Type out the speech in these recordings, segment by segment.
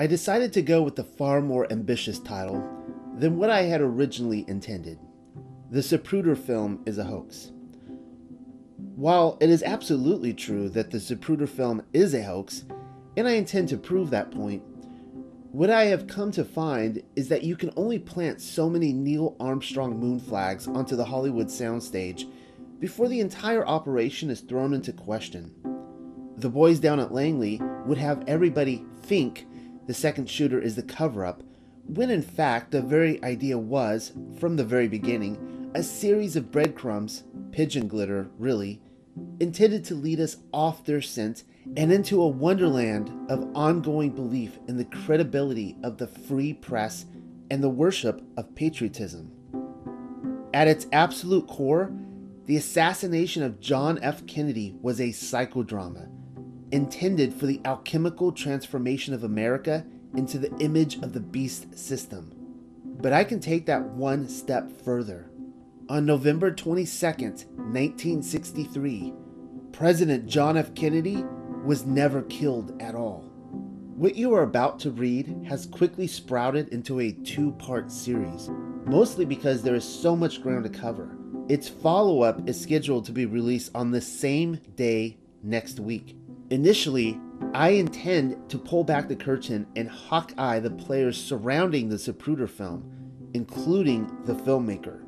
I decided to go with the far more ambitious title than what I had originally intended. The Zapruder film is a hoax. While it is absolutely true that the Zapruder film is a hoax, and I intend to prove that point, what I have come to find is that you can only plant so many Neil Armstrong moon flags onto the Hollywood soundstage before the entire operation is thrown into question. The boys down at Langley would have everybody think the second shooter is the cover up, when in fact the very idea was, from the very beginning, a series of breadcrumbs, pigeon glitter, really, intended to lead us off their scent and into a wonderland of ongoing belief in the credibility of the free press and the worship of patriotism. At its absolute core, the assassination of John F. Kennedy was a psychodrama intended for the alchemical transformation of America into the image of the beast system. But I can take that one step further. On November 22, 1963, President John F. Kennedy was never killed at all. What you are about to read has quickly sprouted into a two part series, mostly because there is so much ground to cover. Its follow up is scheduled to be released on the same day next week. Initially, I intend to pull back the curtain and hawkeye the players surrounding the Zapruder film, including the filmmaker.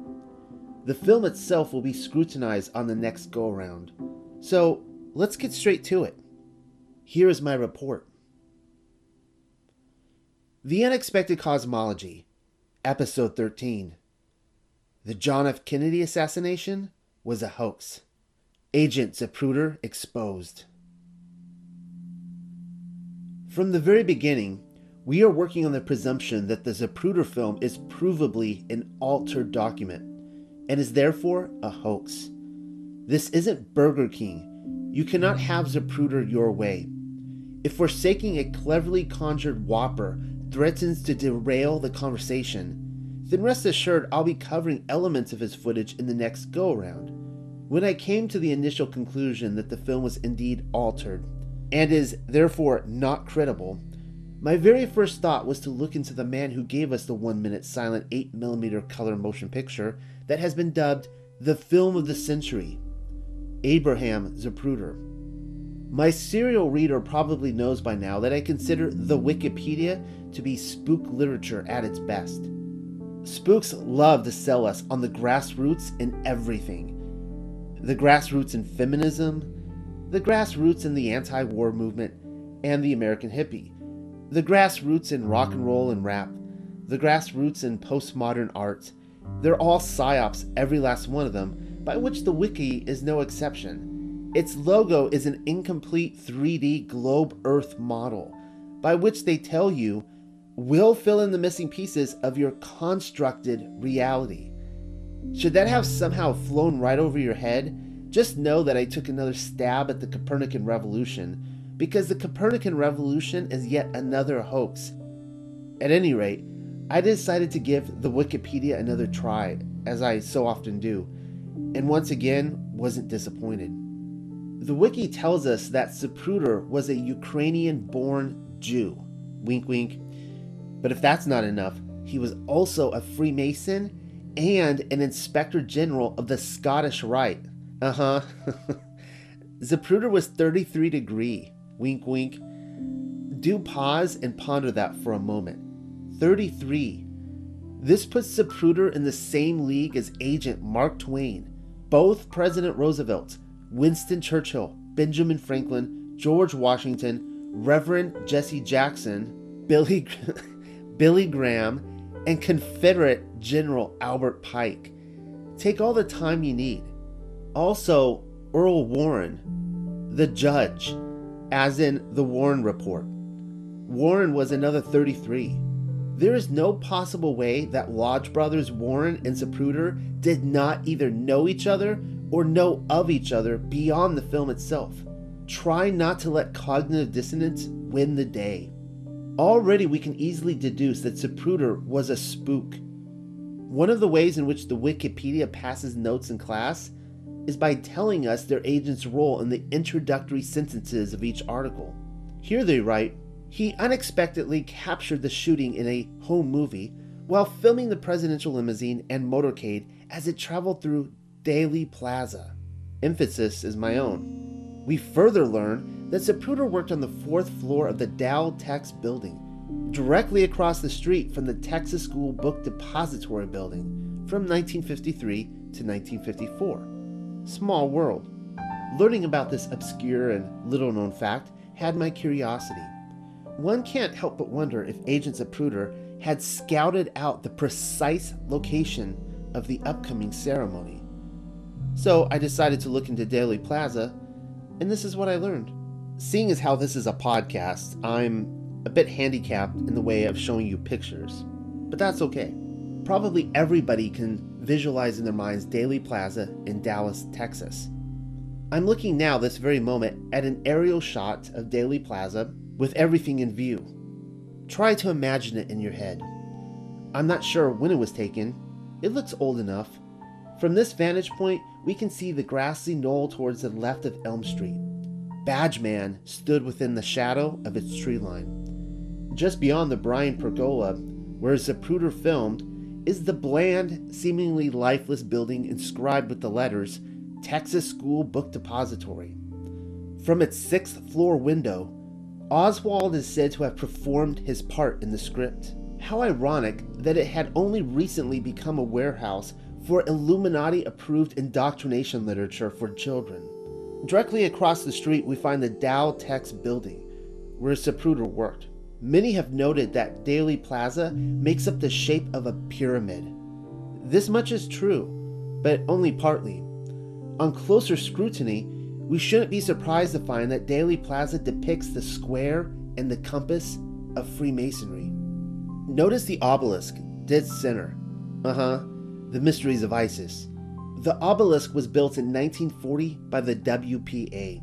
The film itself will be scrutinized on the next go around. So let's get straight to it. Here is my report The Unexpected Cosmology, Episode 13. The John F. Kennedy assassination was a hoax. Agent Zapruder exposed. From the very beginning, we are working on the presumption that the Zapruder film is provably an altered document and is therefore a hoax. This isn't Burger King. You cannot have Zapruder your way. If forsaking a cleverly conjured whopper threatens to derail the conversation, then rest assured I'll be covering elements of his footage in the next go around. When I came to the initial conclusion that the film was indeed altered, and is therefore not credible, my very first thought was to look into the man who gave us the one minute silent 8mm color motion picture that has been dubbed the film of the century Abraham Zapruder. My serial reader probably knows by now that I consider the Wikipedia to be spook literature at its best. Spooks love to sell us on the grassroots in everything the grassroots in feminism, the grassroots in the anti war movement and the American hippie, the grassroots in rock and roll and rap, the grassroots in postmodern art. They're all psyops, every last one of them, by which the wiki is no exception. Its logo is an incomplete 3D globe Earth model, by which they tell you will fill in the missing pieces of your constructed reality. Should that have somehow flown right over your head, just know that I took another stab at the Copernican revolution, because the Copernican revolution is yet another hoax. At any rate, I decided to give the Wikipedia another try, as I so often do, and once again wasn't disappointed. The wiki tells us that Zapruder was a Ukrainian born Jew. Wink, wink. But if that's not enough, he was also a Freemason and an Inspector General of the Scottish Rite. Uh huh. Zapruder was 33 degree. Wink, wink. Do pause and ponder that for a moment. 33. This puts Zapruder in the same league as Agent Mark Twain, both President Roosevelt, Winston Churchill, Benjamin Franklin, George Washington, Reverend Jesse Jackson, Billy, Billy Graham, and Confederate General Albert Pike. Take all the time you need. Also, Earl Warren, the judge, as in the Warren Report. Warren was another 33. There is no possible way that Lodge brothers Warren and Zapruder did not either know each other or know of each other beyond the film itself. Try not to let cognitive dissonance win the day. Already, we can easily deduce that Zapruder was a spook. One of the ways in which the Wikipedia passes notes in class is by telling us their agent's role in the introductory sentences of each article. Here they write He unexpectedly captured the shooting in a home movie while filming the presidential limousine and motorcade as it traveled through Dealey Plaza. Emphasis is my own. We further learn that Zapruder worked on the fourth floor of the Dal-Tex building, directly across the street from the Texas School Book Depository building from 1953 to 1954. Small world. Learning about this obscure and little known fact had my curiosity. One can't help but wonder if Agent Zapruder had scouted out the precise location of the upcoming ceremony. So I decided to look into Dealey Plaza, and this is what I learned. Seeing as how this is a podcast, I'm a bit handicapped in the way of showing you pictures, but that's okay. Probably everybody can visualize in their minds Dealey Plaza in Dallas, Texas. I'm looking now, this very moment, at an aerial shot of Dealey Plaza with everything in view. Try to imagine it in your head. I'm not sure when it was taken. It looks old enough. From this vantage point, we can see the grassy knoll towards the left of Elm Street. Badgeman stood within the shadow of its tree line. Just beyond the Bryan Pergola, where Zapruder filmed, is the bland, seemingly lifeless building inscribed with the letters Texas School Book Depository. From its sixth floor window, Oswald is said to have performed his part in the script. How ironic that it had only recently become a warehouse for Illuminati approved indoctrination literature for children. Directly across the street, we find the Dal-Tex building, where Zapruder worked. Many have noted that Dealey Plaza makes up the shape of a pyramid. This much is true, but only partly. On closer scrutiny, we shouldn't be surprised to find that Dealey Plaza depicts the square and the compass of Freemasonry. Notice the obelisk, dead center. Uh huh, the mysteries of Isis. The obelisk was built in 1940 by the WPA.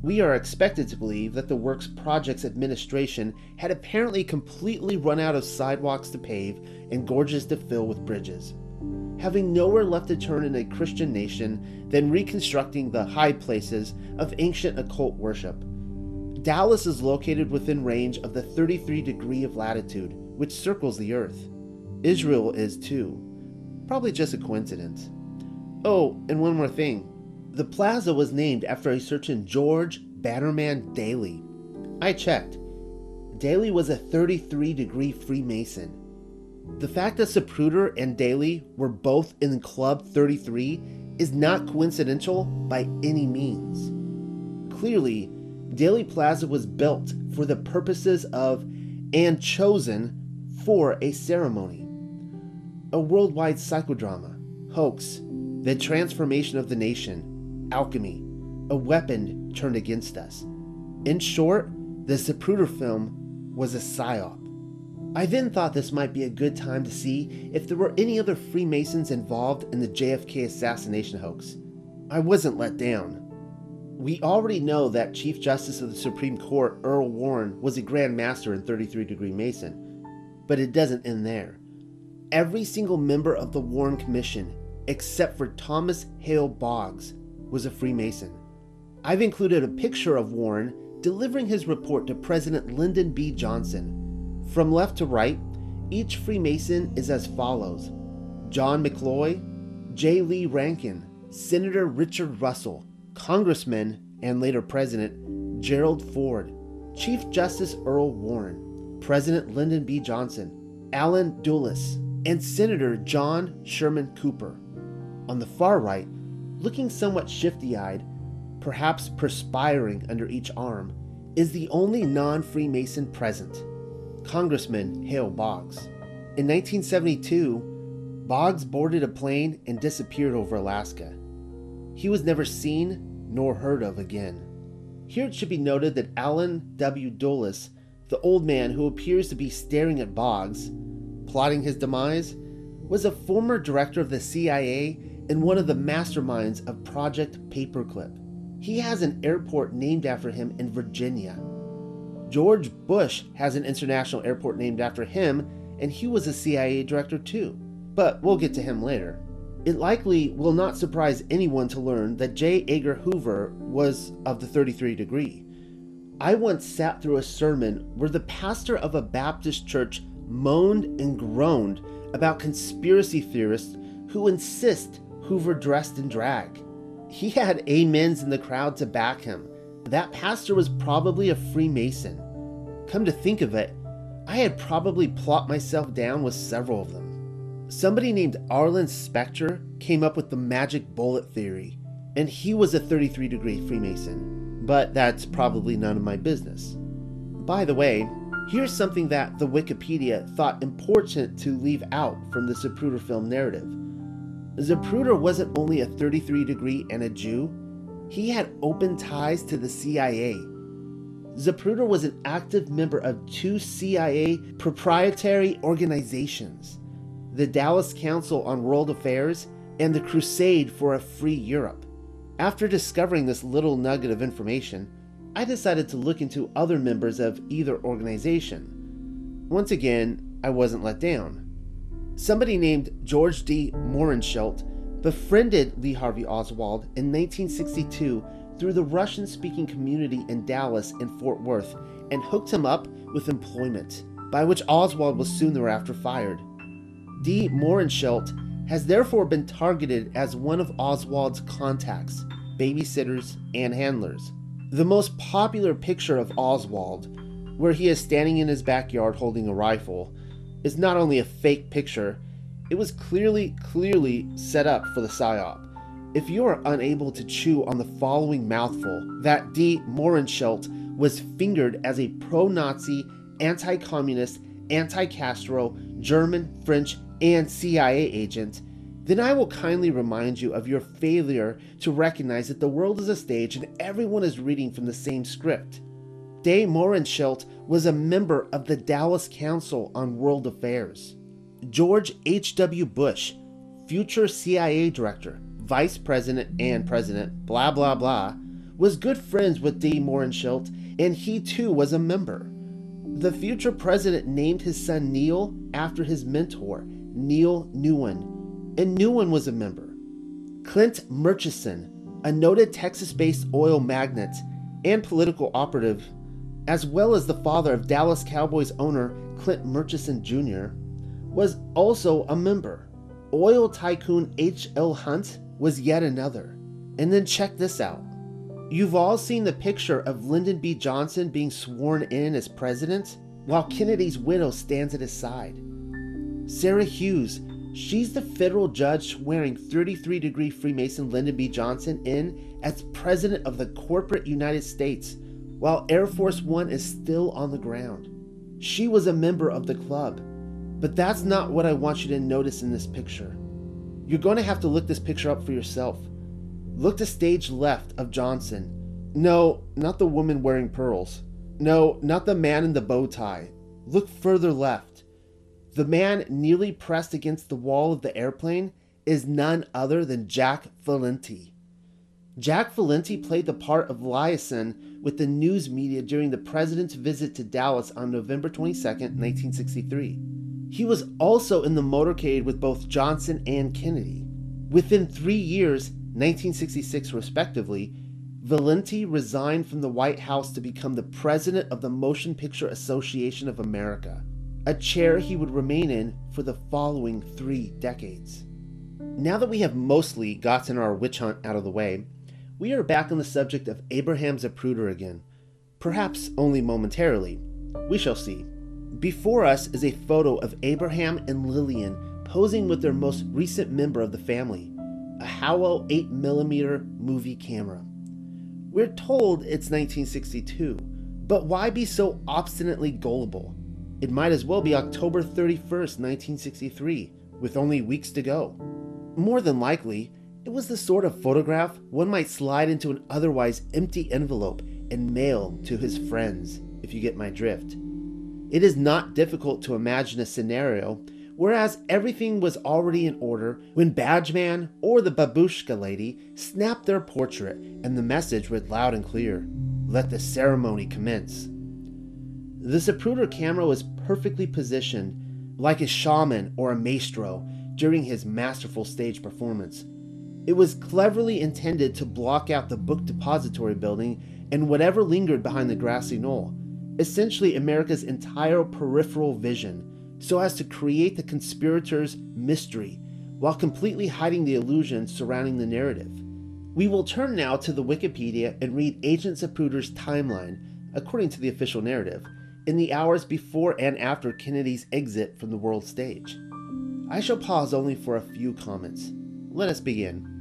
We are expected to believe that the Works Projects Administration had apparently completely run out of sidewalks to pave and gorges to fill with bridges. Having nowhere left to turn in a Christian nation than reconstructing the high places of ancient occult worship. Dallas is located within range of the 33 degree of latitude, which circles the earth. Israel is too. Probably just a coincidence. Oh, and one more thing. The plaza was named after a certain George Bannerman Dealey. I checked. Dealey was a 33 degree Freemason. The fact that Zapruder and Dealey were both in Club 33 is not coincidental by any means. Clearly, Dealey Plaza was built for the purposes of and chosen for a ceremony. A worldwide psychodrama, hoax, the transformation of the nation, alchemy, a weapon turned against us. In short, the Zapruder film was a psyop. I then thought this might be a good time to see if there were any other Freemasons involved in the JFK assassination hoax. I wasn't let down. We already know that Chief Justice of the Supreme Court Earl Warren was a Grand Master in 33 degree Mason, but it doesn't end there. Every single member of the Warren Commission, except for Thomas Hale Boggs, was a Freemason. I've included a picture of Warren delivering his report to President Lyndon B. Johnson. From left to right, each Freemason is as follows John McCloy, J. Lee Rankin, Senator Richard Russell, Congressman and later President Gerald Ford, Chief Justice Earl Warren, President Lyndon B. Johnson, Allen Dulles, and Senator John Sherman Cooper. On the far right, looking somewhat shifty eyed, perhaps perspiring under each arm, is the only non Freemason present Congressman Hale Boggs. In 1972, Boggs boarded a plane and disappeared over Alaska. He was never seen nor heard of again. Here it should be noted that Allen W. Dulles, the old man who appears to be staring at Boggs, plotting his demise, was a former director of the CIA and one of the masterminds of Project Paperclip. He has an airport named after him in Virginia. George Bush has an international airport named after him, and he was a CIA director too. But we'll get to him later. It likely will not surprise anyone to learn that J. Edgar Hoover was of the 33 degree. I once sat through a sermon where the pastor of a Baptist church moaned and groaned about conspiracy theorists who insist Hoover dressed in drag. He had amens in the crowd to back him. That pastor was probably a Freemason. Come to think of it, I had probably plopped myself down with several of them. Somebody named Arlen Specter came up with the magic bullet theory, and he was a 33 degree Freemason, but that's probably none of my business. By the way, here's something that the Wikipedia thought important to leave out from the Zapruder film narrative. Zapruder wasn't only a 33 degree and a Jew, he had open ties to the CIA. Zapruder was an active member of two CIA proprietary organizations the Dallas Council on World Affairs and the Crusade for a Free Europe. After discovering this little nugget of information, I decided to look into other members of either organization. Once again, I wasn't let down. Somebody named George de Mohrenschildt befriended Lee Harvey Oswald in 1962 through the Russian speaking community in Dallas and Fort Worth and hooked him up with employment, by which Oswald was soon thereafter fired. de Mohrenschildt has therefore been targeted as one of Oswald's contacts, babysitters, and handlers. The most popular picture of Oswald, where he is standing in his backyard holding a rifle, is not only a fake picture, it was clearly, clearly set up for the PSYOP. If you are unable to chew on the following mouthful, that de Mohrenschildt was fingered as a pro Nazi, anti communist, anti Castro, German, French, and CIA agent, then I will kindly remind you of your failure to recognize that the world is a stage and everyone is reading from the same script. D. Mohrenschildt was a member of the Dallas Council on World Affairs. George H.W. Bush, future CIA director, vice president, and president, blah blah blah, was good friends with de Mohrenschildt, and he too was a member. The future president named his son Neil after his mentor, Neil Nguyen, and Nguyen was a member. Clint Murchison, a noted Texas based oil magnate and political operative, as well as the father of Dallas Cowboys owner Clint Murchison Jr., was also a member. Oil tycoon H.L. Hunt was yet another. And then check this out. You've all seen the picture of Lyndon B. Johnson being sworn in as president, while Kennedy's widow stands at his side. Sarah Hughes, she's the federal judge swearing 33 degree Freemason Lyndon B. Johnson in as president of the corporate United States, while Air Force One is still on the ground. She was a member of the club. But that's not what I want you to notice in this picture. You're going to have to look this picture up for yourself. Look to stage left of Johnson. No, not the woman wearing pearls. No, not the man in the bow tie. Look further left. The man nearly pressed against the wall of the airplane is none other than Jack Valenti. Jack Valenti played the part of liaison with the news media during the president's visit to Dallas on November 22, 1963. He was also in the motorcade with both Johnson and Kennedy. Within three years, 1966 respectively, Valenti resigned from the White House to become the president of the Motion Picture Association of America, a chair he would remain in for the following three decades. Now that we have mostly gotten our witch hunt out of the way, we are back on the subject of Abraham Zapruder again, perhaps only momentarily. We shall see. Before us is a photo of Abraham and Lillian posing with their most recent member of the family, a Howell 8mm movie camera. We're told it's 1962, but why be so obstinately gullible? It might as well be October 31st, 1963, with only weeks to go. More than likely, it was the sort of photograph one might slide into an otherwise empty envelope and mail to his friends, if you get my drift. It is not difficult to imagine a scenario whereas everything was already in order when Badgeman or the babushka lady snapped their portrait and the message read loud and clear Let the ceremony commence. The Zapruder camera was perfectly positioned like a shaman or a maestro during his masterful stage performance. It was cleverly intended to block out the book depository building and whatever lingered behind the grassy knoll, essentially America's entire peripheral vision, so as to create the conspirators' mystery while completely hiding the illusion surrounding the narrative. We will turn now to the Wikipedia and read Agent Zapruder's timeline, according to the official narrative, in the hours before and after Kennedy's exit from the world stage. I shall pause only for a few comments. Let us begin.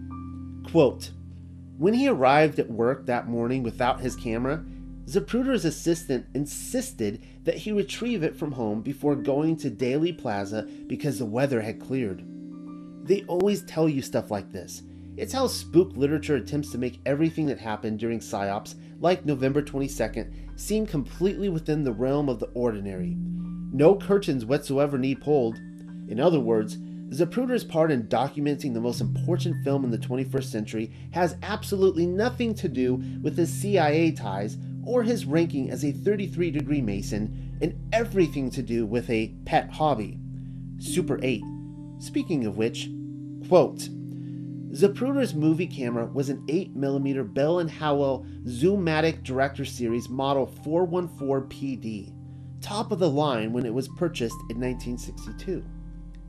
Quote When he arrived at work that morning without his camera, Zapruder's assistant insisted that he retrieve it from home before going to Dealey Plaza because the weather had cleared. They always tell you stuff like this. It's how spook literature attempts to make everything that happened during PSYOPs, like November 22nd, seem completely within the realm of the ordinary. No curtains whatsoever need pulled. In other words, Zapruder's part in documenting the most important film in the 21st century has absolutely nothing to do with his CIA ties or his ranking as a 33 degree Mason, and everything to do with a pet hobby Super 8. Speaking of which, quote, Zapruder's movie camera was an 8mm Bell & Howell Zoomatic Director Series Model 414 PD, top of the line when it was purchased in 1962.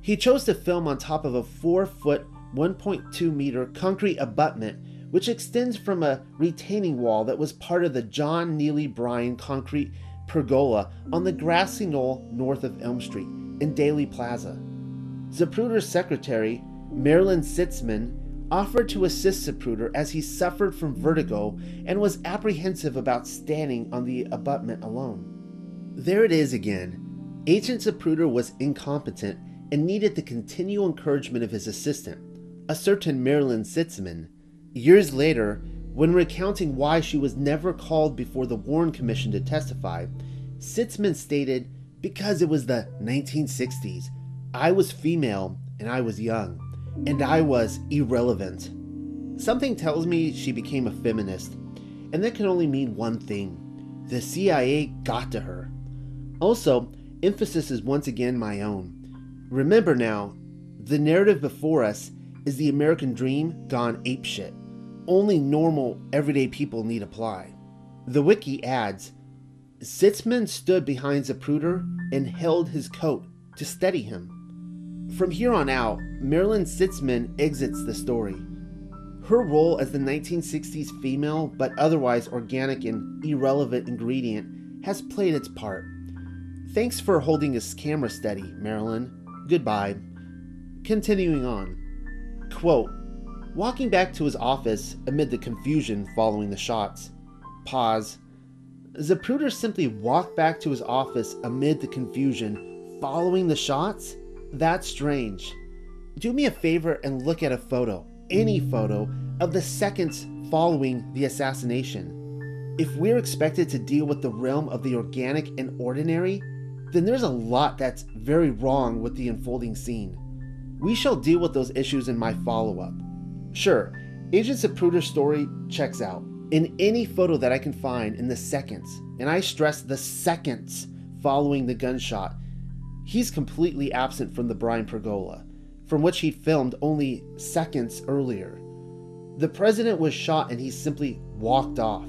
He chose to film on top of a 4 foot, 1.2 meter concrete abutment which extends from a retaining wall that was part of the John Neely Bryan concrete pergola on the grassy knoll north of Elm Street in Dealey Plaza. Zapruder's secretary, Marilyn Sitzman, offered to assist Zapruder as he suffered from vertigo and was apprehensive about standing on the abutment alone. There it is again. Agent Zapruder was incompetent and needed the continual encouragement of his assistant, a certain Marilyn Sitzman, Years later, when recounting why she was never called before the Warren Commission to testify, Sitzman stated, Because it was the 1960s, I was female and I was young, and I was irrelevant. Something tells me she became a feminist, and that can only mean one thing the CIA got to her. Also, emphasis is once again my own. Remember now, the narrative before us is the American dream gone apeshit only normal, everyday people need apply. The wiki adds Sitzman stood behind Zapruder and held his coat to steady him. From here on out, Marilyn Sitzman exits the story. Her role as the 1960s female but otherwise organic and irrelevant ingredient has played its part. Thanks for holding his camera steady, Marilyn. Goodbye. Continuing on. Quote walking back to his office amid the confusion following the shots. Pause. Zapruder simply walked back to his office amid the confusion following the shots? That's strange. Do me a favor and look at a photo, any photo, of the seconds following the assassination. If we're expected to deal with the realm of the organic and ordinary, then there's a lot that's very wrong with the unfolding scene. We shall deal with those issues in my follow up. Sure, Agent Zapruder's story checks out. In any photo that I can find in the seconds, and I stress the seconds following the gunshot, he's completely absent from the Bryan Pergola, from which he filmed only seconds earlier. The president was shot and he simply walked off.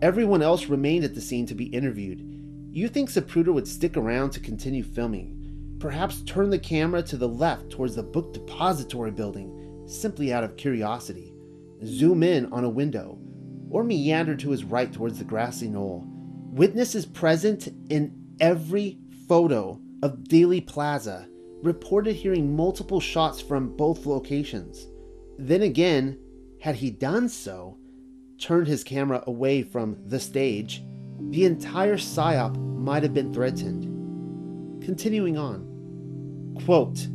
Everyone else remained at the scene to be interviewed. You think Zapruder would stick around to continue filming? Perhaps turn the camera to the left towards the book depository building simply out of curiosity, zoom in on a window, or meander to his right towards the grassy knoll. Witnesses present in every photo of Dealey Plaza reported hearing multiple shots from both locations. Then again, had he done so, turned his camera away from the stage, the entire PSYOP might have been threatened. Continuing on. Quote,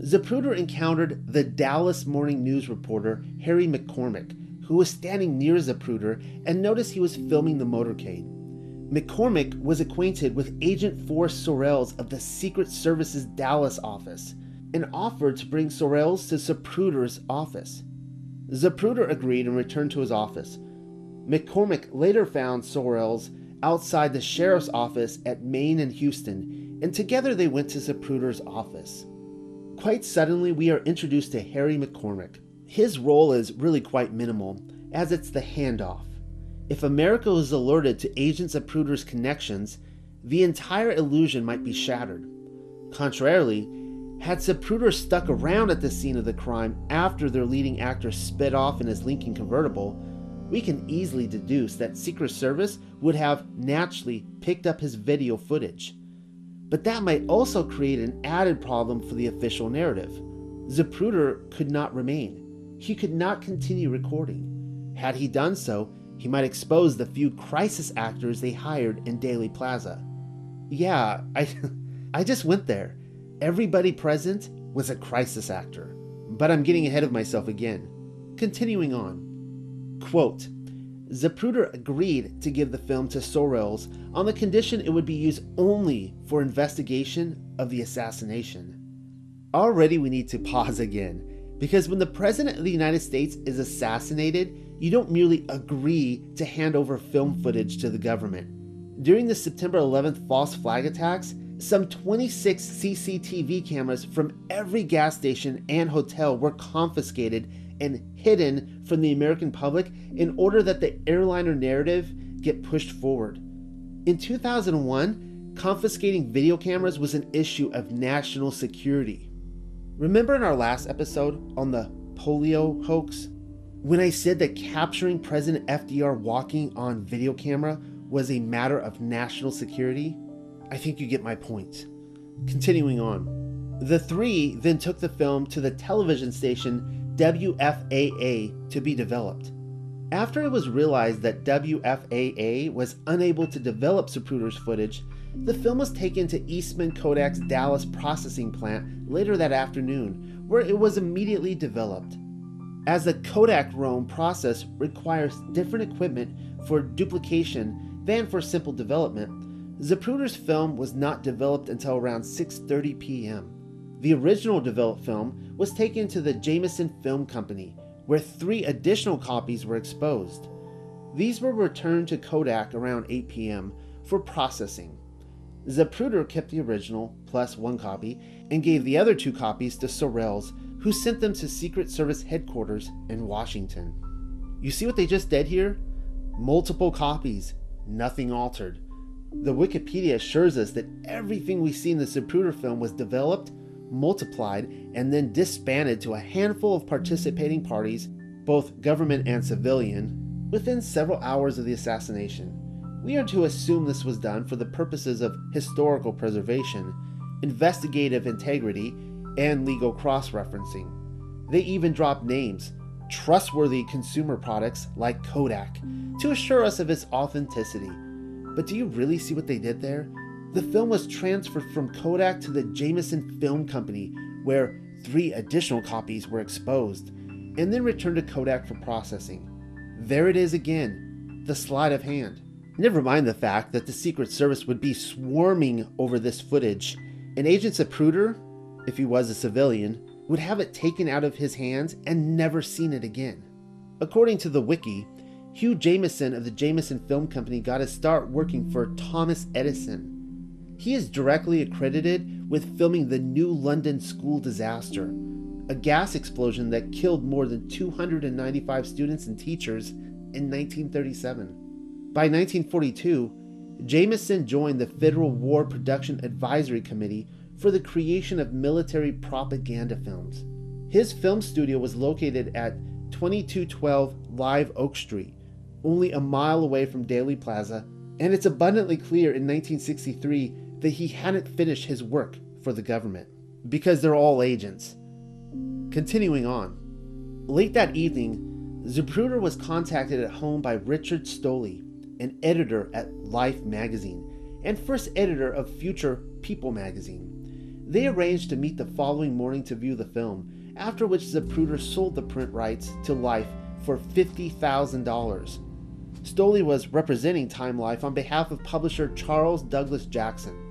Zapruder encountered the Dallas Morning News reporter Harry McCormick, who was standing near Zapruder and noticed he was filming the motorcade. McCormick was acquainted with Agent Forrest Sorrells of the Secret Service's Dallas office and offered to bring Sorrells to Zapruder's office. Zapruder agreed and returned to his office. McCormick later found Sorrells outside the sheriff's office at Main and Houston, and together they went to Zapruder's office. Quite suddenly, we are introduced to Harry McCormick. His role is really quite minimal, as it's the handoff. If America was alerted to Agent Zapruder's connections, the entire illusion might be shattered. Contrarily, had Zapruder stuck around at the scene of the crime after their leading actor sped off in his Lincoln convertible, we can easily deduce that Secret Service would have naturally picked up his video footage. But that might also create an added problem for the official narrative. Zapruder could not remain. He could not continue recording. Had he done so, he might expose the few crisis actors they hired in Dealey Plaza. Yeah, I I just went there. Everybody present was a crisis actor. But I'm getting ahead of myself again. Continuing on. Quote Zapruder agreed to give the film to Sorrells on the condition it would be used only for investigation of the assassination. Already, we need to pause again, because when the President of the United States is assassinated, you don't merely agree to hand over film footage to the government. During the September 11th false flag attacks, some 26 CCTV cameras from every gas station and hotel were confiscated and hidden from the American public in order that the airliner narrative get pushed forward. In 2001, confiscating video cameras was an issue of national security. Remember in our last episode on the polio hoax? When I said that capturing President FDR walking on video camera was a matter of national security? I think you get my point. Continuing on. The three then took the film to the television station WFAA to be developed. After it was realized that WFAA was unable to develop Zapruder's footage, the film was taken to Eastman Kodak's Dallas processing plant later that afternoon, where it was immediately developed. As the Kodachrome process requires different equipment for duplication than for simple development, Zapruder's film was not developed until around 6:30 p.m. The original developed film was taken to the Jamieson Film Company, where three additional copies were exposed. These were returned to Kodak around 8 p.m. for processing. Zapruder kept the original, plus one copy, and gave the other two copies to Sorrells, who sent them to Secret Service headquarters in Washington. You see what they just did here? Multiple copies, nothing altered. The Wikipedia assures us that everything we see in the Zapruder film was developed, multiplied, and then disbanded to a handful of participating parties, both government and civilian, within several hours of the assassination. We are to assume this was done for the purposes of historical preservation, investigative integrity, and legal cross referencing. They even dropped names, trustworthy consumer products like Kodak, to assure us of its authenticity. But do you really see what they did there? The film was transferred from Kodak to the Jamieson Film Company, where three additional copies were exposed, and then returned to Kodak for processing. There it is again, the sleight of hand. Never mind the fact that the Secret Service would be swarming over this footage, and Agent Zapruder, if he was a civilian, would have it taken out of his hands and never seen it again. According to the wiki, Hugh Jamieson of the Jamieson Film Company got his start working for Thomas Edison. He is directly accredited with filming the New London School disaster, a gas explosion that killed more than 295 students and teachers in 1937. By 1942, Jamieson joined the Federal War Production Advisory Committee for the creation of military propaganda films. His film studio was located at 2212 Live Oak Street, only a mile away from Dealey Plaza, and it's abundantly clear in 1963 that he hadn't finished his work for the government, because they're all agents. Continuing on. Late that evening, Zapruder was contacted at home by Richard Stolley, an editor at Life magazine and first editor of future People magazine. They arranged to meet the following morning to view the film, after which Zapruder sold the print rights to Life for $50,000 Stolley was representing Time Life on behalf of publisher Charles Douglas Jackson.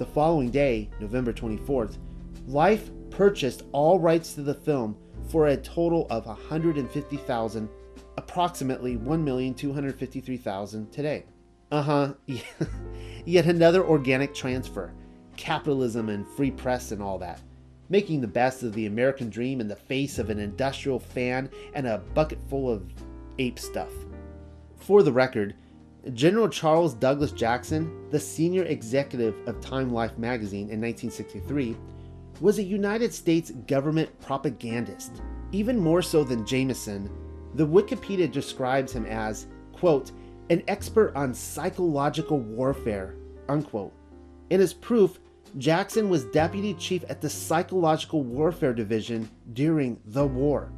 The following day, November 24th, Life purchased all rights to the film for a total of 150,000, approximately 1,253,000 today. Uh-huh. Yet another organic transfer. Capitalism and free press and all that. Making the best of the American dream in the face of an industrial fan and a bucket full of ape stuff. for the record, General Charles Douglas Jackson, the senior executive of Time Life magazine in 1963, was a United States government propagandist. Even more so than Jamieson, the Wikipedia describes him as, quote, an expert on psychological warfare, unquote. And as proof, Jackson was deputy chief at the Psychological Warfare Division during the war.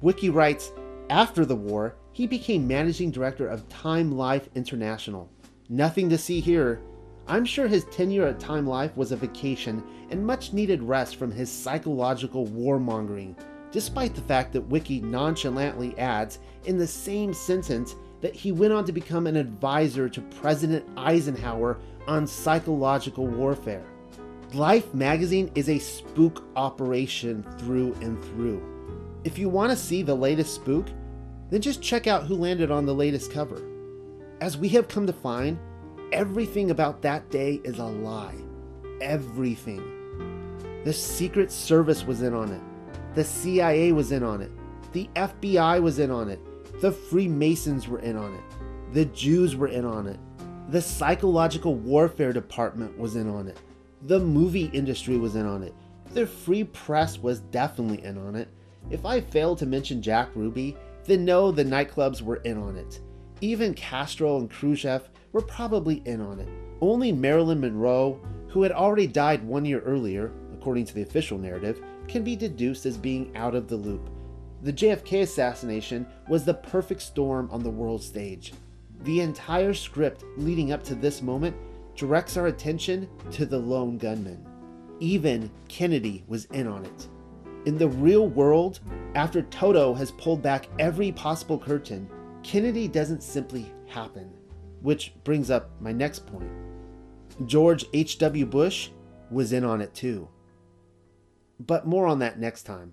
Wiki writes, after the war, he became managing director of Time Life International. Nothing to see here. I'm sure his tenure at Time Life was a vacation and much needed rest from his psychological warmongering, despite the fact that Wiki nonchalantly adds in the same sentence that he went on to become an advisor to President Eisenhower on psychological warfare. Life magazine is a spook operation through and through. If you want to see the latest spook, then just check out who landed on the latest cover. As we have come to find, everything about that day is a lie. Everything. The Secret Service was in on it. The CIA was in on it. The FBI was in on it. The Freemasons were in on it. The Jews were in on it. The Psychological Warfare Department was in on it. The movie industry was in on it. The free press was definitely in on it. If I failed to mention Jack Ruby, then know the nightclubs were in on it. Even Castro and Khrushchev were probably in on it. Only Marilyn Monroe, who had already died one year earlier, according to the official narrative, can be deduced as being out of the loop. The JFK assassination was the perfect storm on the world stage. The entire script leading up to this moment directs our attention to the lone gunman. Even Kennedy was in on it. In the real world, after Toto has pulled back every possible curtain, Kennedy doesn't simply happen. Which brings up my next point. George H.W. Bush was in on it too. But more on that next time.